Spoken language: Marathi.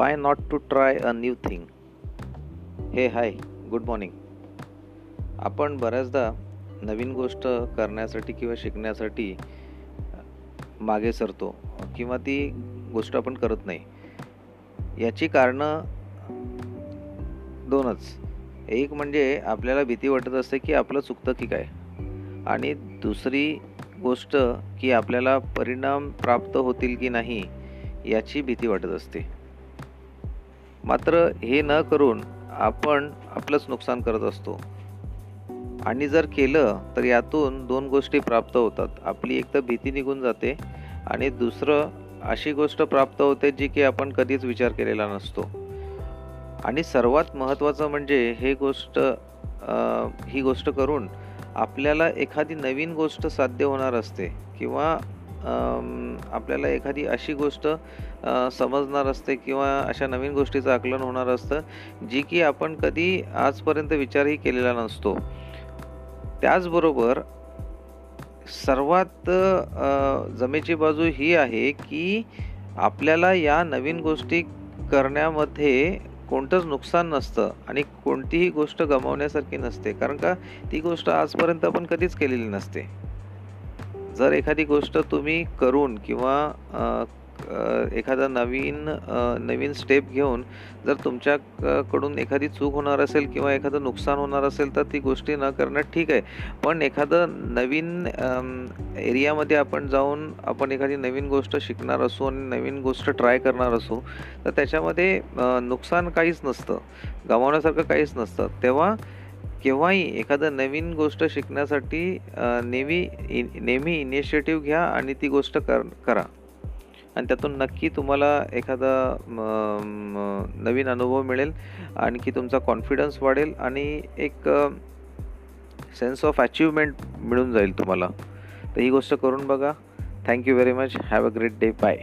Why not to try a new thing हे हाय गुड मॉर्निंग आपण बऱ्याचदा नवीन गोष्ट करण्यासाठी किंवा शिकण्यासाठी मागे सरतो किंवा ती गोष्ट आपण करत नाही. याची कारणं दोनच. एक म्हणजे आपल्याला भीती वाटत असते की आपलं चुकतं की काय? आणि दुसरी गोष्ट की आपल्याला परिणाम प्राप्त होतील की नाही याची भीती वाटत असते. मात्र हे न करून आपण आपलंच नुकसान करत असतो. आणि जर केलं तर यातून दोन गोष्टी प्राप्त होतात. आपली एक तर भीती निघून जाते आणि दुसरं अशी गोष्ट प्राप्त होते जी की आपण कधीच विचार केलेला नसतो. आणि सर्वात महत्त्वाचं म्हणजे हे गोष्ट ही गोष्ट करून आपल्याला एखादी नवीन गोष्ट साध्य होणार असते किंवा आपल्याला एखादी अशी गोष्ट समजणार असते किंवा अशा नवीन गोष्टीचं आकलन होणार असतं जी की आपण कधी आजपर्यंत विचारही केलेला नसतो. त्याचबरोबर सर्वात जमेची बाजू ही आहे की आपल्याला या नवीन गोष्टी करण्यामध्ये कोणतंच नुकसान नसतं आणि कोणतीही गोष्ट गमावण्यासारखी नसते. कारण का? ती गोष्ट आजपर्यंत आपण कधीच केलेली नसते. जर एखादी गोष्ट तुम्ही करून किंवा एखादा नवीन नवीन स्टेप घेऊन जर तुमच्याकडून एखादी चूक होणार असेल किंवा एखादं नुकसान होणार असेल तर ती गोष्टी न करणं ठीक आहे. पण एखादं नवीन एरियामध्ये आपण जाऊन आपण एखादी नवीन गोष्ट शिकणार असू आणि नवीन गोष्ट ट्राय करणार असू तर त्याच्यामध्ये नुकसान काहीच नसतं. गमावण्यासारखं काहीच नसतं. तेव्हा केव्हाही एखादं नवीन गोष्ट शिकण्यासाठी नेहमी नेहमी इनिशिएटिव्ह घ्या आणि ती गोष्ट कर करा. आणि त्यातून नक्की तुम्हाला एखादा नवीन अनुभव मिळेल आणखी तुमचा कॉन्फिडन्स वाढेल आणि एक सेन्स ऑफ अचिव्हमेंट मिळून जाईल तुम्हाला. तर ही गोष्ट करून बघा. Thank you very much have a great day bye